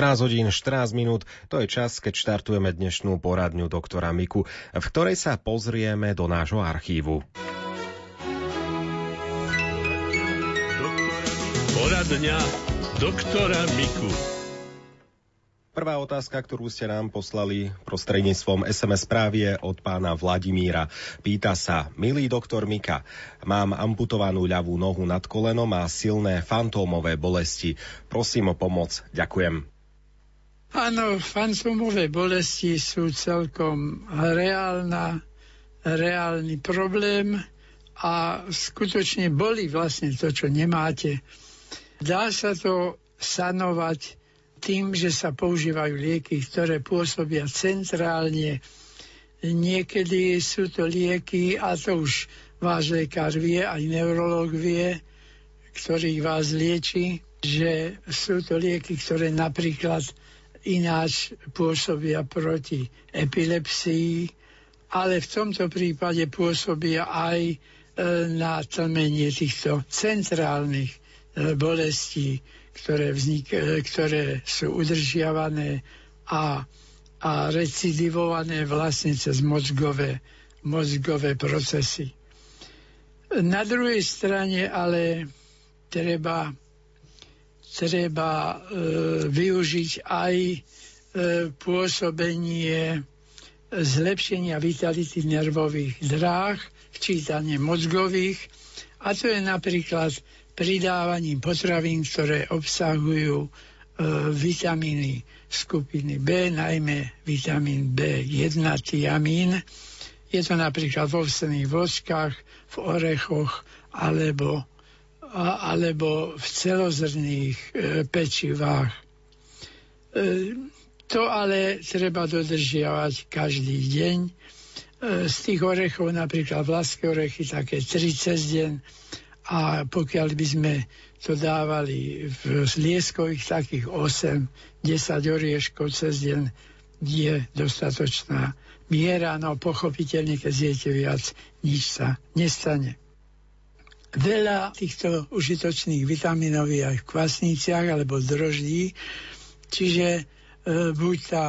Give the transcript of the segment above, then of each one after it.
14 hodín 14 minút, to je čas, keď štartujeme dnešnú poradňu doktora Miku, v ktorej sa pozrieme do nášho archívu. Poradňa doktora Miku. Prvá otázka, ktorú ste nám poslali prostredníctvom SMS správy je od pána Vladimíra. Pýta sa, milý doktor Mika, mám amputovanú ľavú nohu nad kolenom a silné fantómové bolesti. Prosím o pomoc. Ďakujem. Áno, fantómové bolesti sú celkom reálna, reálny problém a skutočne boli vlastne to, čo nemáte. Dá sa to sanovať tým, že sa používajú lieky, ktoré pôsobia centrálne. Niekedy sú to lieky, a to už váš lekár vie, aj neurolog vie, ktorý vás lieči, že sú to lieky, ktoré napríklad ináč pôsobia proti epilepsii, ale v tomto prípade pôsobia aj e, na tlmenie týchto centrálnych e, bolestí ktoré, vznik, e, ktoré sú udržiavané a, a recidivované vlastne cez mozgové, mozgové procesy. Na druhej strane ale treba, treba e, využiť aj e, pôsobenie zlepšenia vitality nervových dráh, včítanie mozgových, a to je napríklad pridávaním potravín, ktoré obsahujú e, vitamíny skupiny B, najmä vitamín B1, tiamín. Je to napríklad v ovsených vočkách, v orechoch alebo, alebo v celozrných e, pečivách. E, to ale treba dodržiavať každý deň. E, z tých orechov napríklad vlaské orechy také 3 cez deň, a pokiaľ by sme to dávali v lieskových takých 8, 10 orieškov cez deň je dostatočná miera, no pochopiteľne, keď zjete viac, nič sa nestane. Veľa týchto užitočných vitamínov aj v kvasniciach alebo droždí, čiže e, buď tá,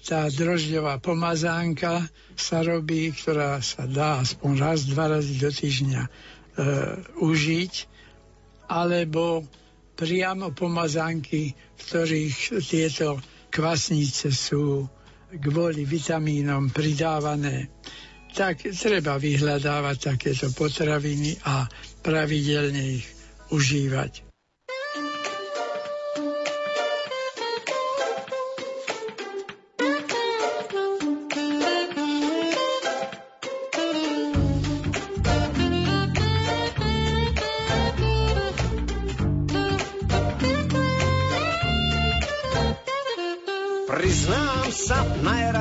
tá drožďová pomazánka sa robí, ktorá sa dá aspoň raz, dva razy do týždňa e, užiť, alebo priamo pomazánky, v ktorých tieto kvasnice sú kvôli vitamínom pridávané, tak treba vyhľadávať takéto potraviny a pravidelne ich užívať.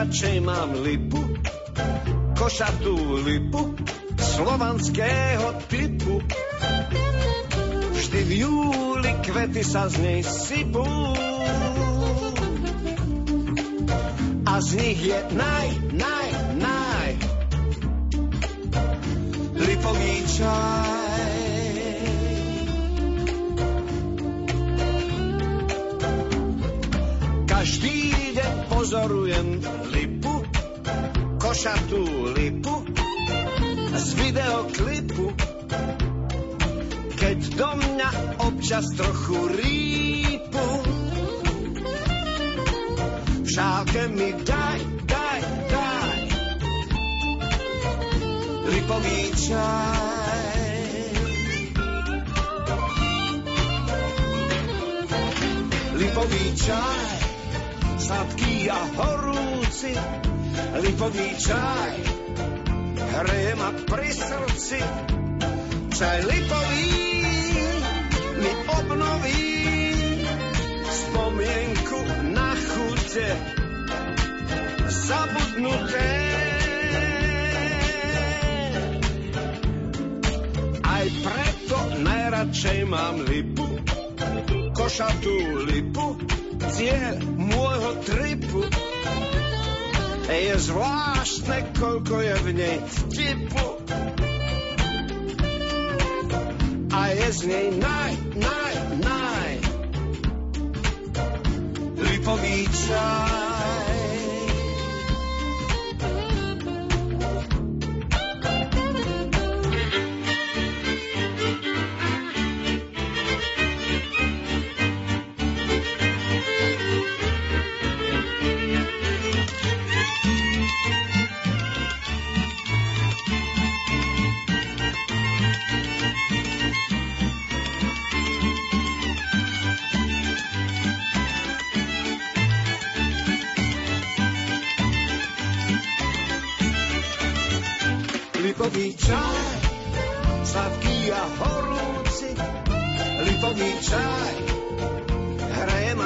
najradšej mám lipu, košatú lipu, slovanského typu. Vždy v júli kvety sa z nej sypú. A z nich je naj, naj, naj lipový čaj. Každý deň pozorujem lipu, košatú lipu z videoklipu. Keď do mňa občas trochu rýpu, v šálke mi daj, daj, daj lipový čaj. Lipový čaj sladký a horúci, lipový čaj, hreje ma pri srdci. Čaj lipový mi obnoví spomienku na chute zabudnuté. Aj preto najradšej mám lipu, košatú lipu, cieľ Je zvláštne, koľko je v nej vtipu. A je z nej naj, naj, naj. lipový čaj.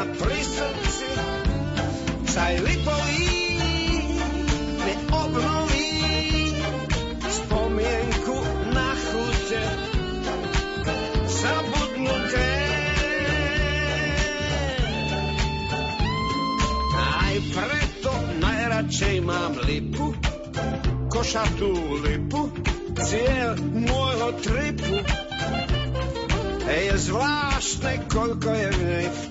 Ma pri srdci, čaj lipový mi obnoví spomienku na chute zabudnuté. Aj preto najradšej mám lipu, košatú lipu, cieľ môjho tripu. Je zvláštne, koľko je v nej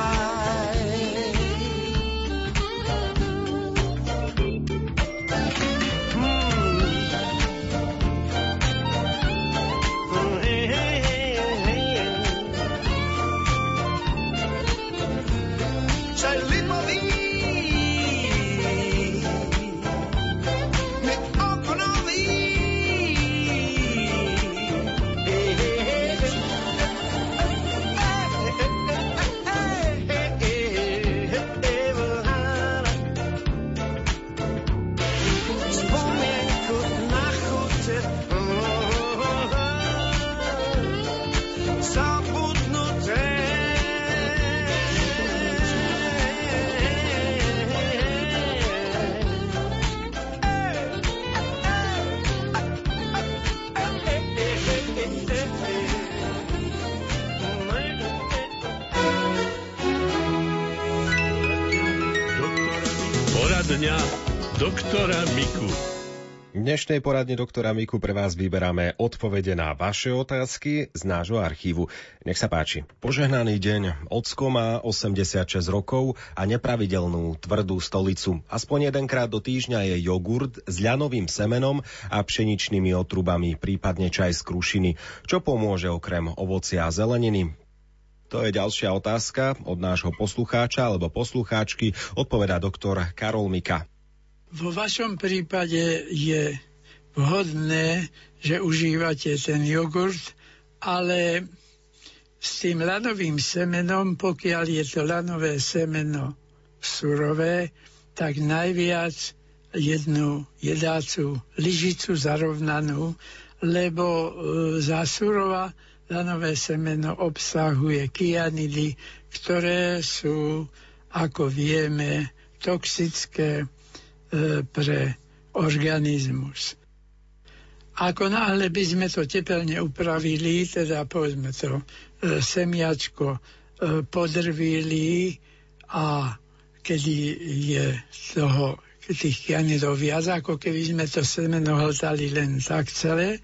doktora Miku. V dnešnej poradne doktora Miku pre vás vyberáme odpovede na vaše otázky z nášho archívu. Nech sa páči. Požehnaný deň. Ocko má 86 rokov a nepravidelnú tvrdú stolicu. Aspoň jedenkrát do týždňa je jogurt s ľanovým semenom a pšeničnými otrubami, prípadne čaj z krušiny. Čo pomôže okrem ovocia a zeleniny? To je ďalšia otázka od nášho poslucháča alebo poslucháčky, odpovedá doktor Karol Mika. Vo vašom prípade je vhodné, že užívate ten jogurt, ale s tým lanovým semenom, pokiaľ je to lanové semeno surové, tak najviac jednu jedácu lyžicu zarovnanú, lebo e, za surova lanové semeno obsahuje kianidy, ktoré sú, ako vieme, toxické pre organizmus. Ako náhle by sme to tepelne upravili, teda povedzme to e, semiačko e, podrvili a kedy je toho tých kianidov viac, ako keby sme to semeno hltali len tak celé,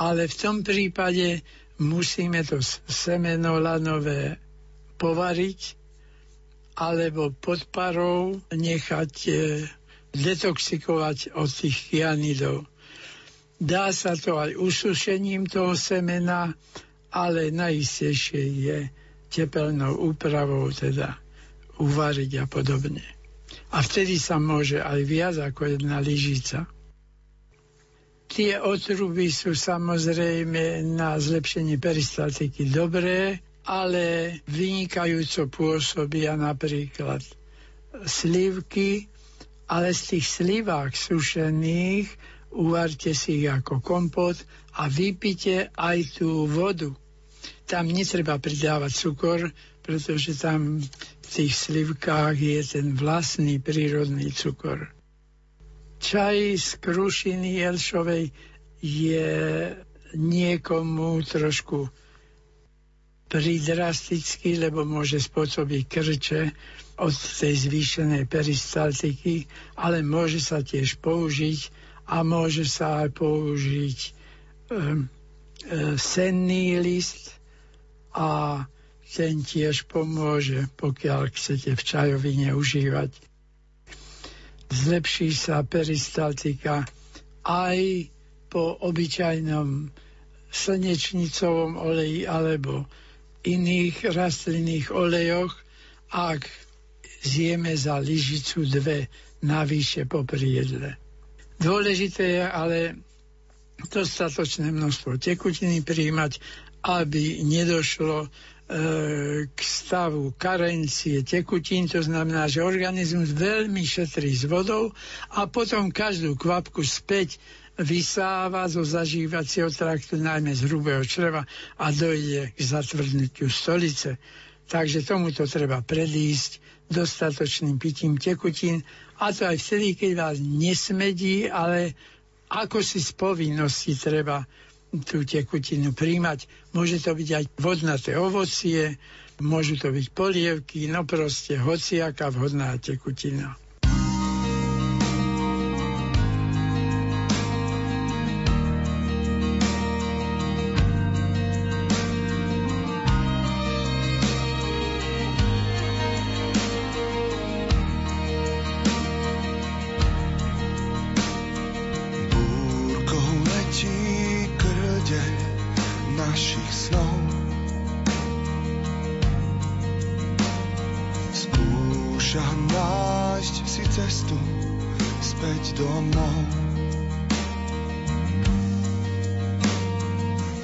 ale v tom prípade musíme to semeno lanové povariť alebo pod parou nechať e, detoxikovať od tých kianidov. Dá sa to aj usušením toho semena, ale najistejšie je tepelnou úpravou, teda uvariť a podobne. A vtedy sa môže aj viac ako jedna lyžica. Tie otruby sú samozrejme na zlepšenie peristaltiky dobré, ale vynikajúco pôsobia napríklad slivky, ale z tých slivák sušených uvarte si ich ako kompot a vypite aj tú vodu. Tam netreba pridávať cukor, pretože tam v tých slivkách je ten vlastný prírodný cukor. Čaj z krušiny jelšovej je niekomu trošku pridrastický, lebo môže spôsobiť krče od tej zvýšenej peristaltiky, ale môže sa tiež použiť a môže sa aj použiť e, e, senný list a ten tiež pomôže, pokiaľ chcete v čajovine užívať. Zlepší sa peristaltika aj po obyčajnom slnečnicovom oleji alebo iných rastlinných olejoch, ak zjeme za lyžicu dve navyše popri jedle. Dôležité je ale dostatočné množstvo tekutiny príjmať, aby nedošlo e, k stavu karencie tekutín, to znamená, že organizmus veľmi šetrí s vodou a potom každú kvapku späť vysáva zo zažívacieho traktu, najmä z hrubého čreva a dojde k zatvrdnutiu stolice. Takže tomuto treba predísť dostatočným pitím tekutín a to aj vtedy, keď vás nesmedí, ale ako si z povinnosti treba tú tekutinu príjmať. Môže to byť aj vodnaté ovocie, môžu to byť polievky, no proste hociaká vhodná tekutina.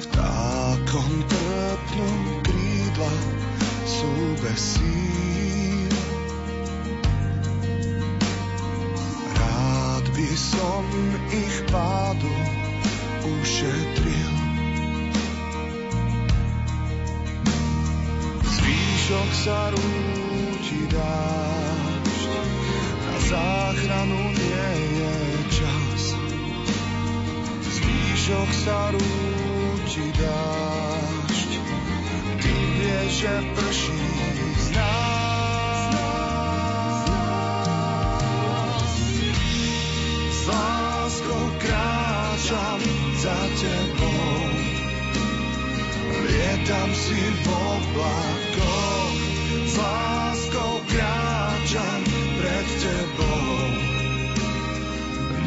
Vtákom trpnú krídla, sú bez rokoch sa rúči dážď. Ty vieš, že prší kráčam za tebou. Lietam si v oblakoch. S láskou kráčam pred tebou.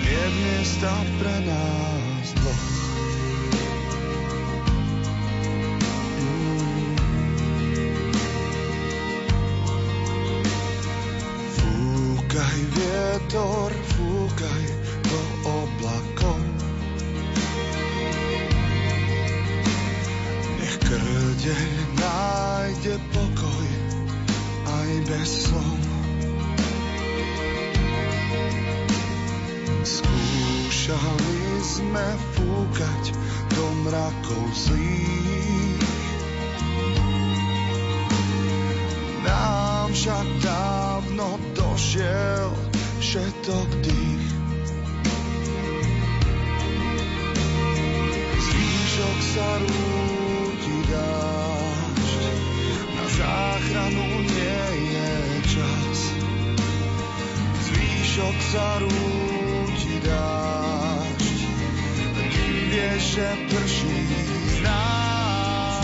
Nie miesta pre nás dvoch. Šahali sme fúkať do mrakov zlých. Nám však dávno došiel všetok dých. Zvýšok sa rúti dážď, na záchranu nie je čas. Zvýšok sa rúti dážď, že prší z nás.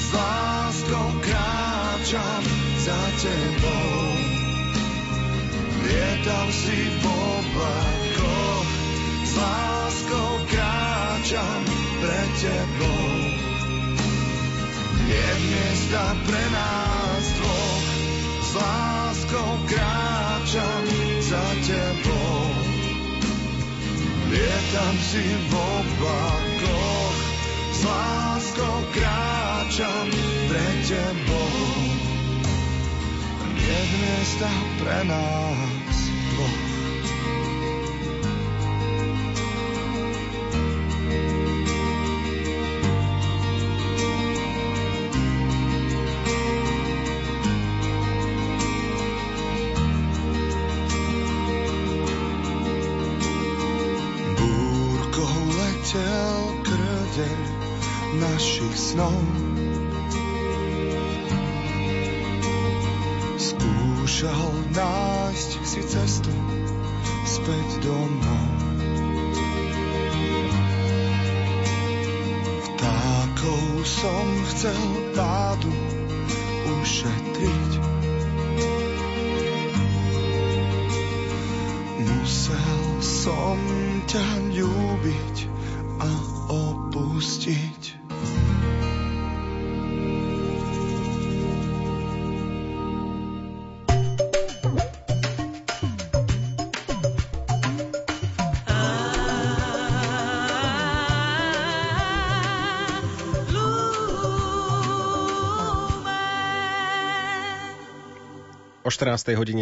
S láskou kráčam za tebou, lietam si v oblakoch. S láskou kráčam pre tebou, je miesta pre nás dvoch. S láskou kráčam Tam si v oblakoch, s láskou kráčam pre tebou. Nie miesta pre nás. kazeň našich snov. Skúšal nájsť si cestu späť domov. Vtákov som chcel pádu ušetriť. Musel som ťa ľúbiť a opustiť. O 14. hodine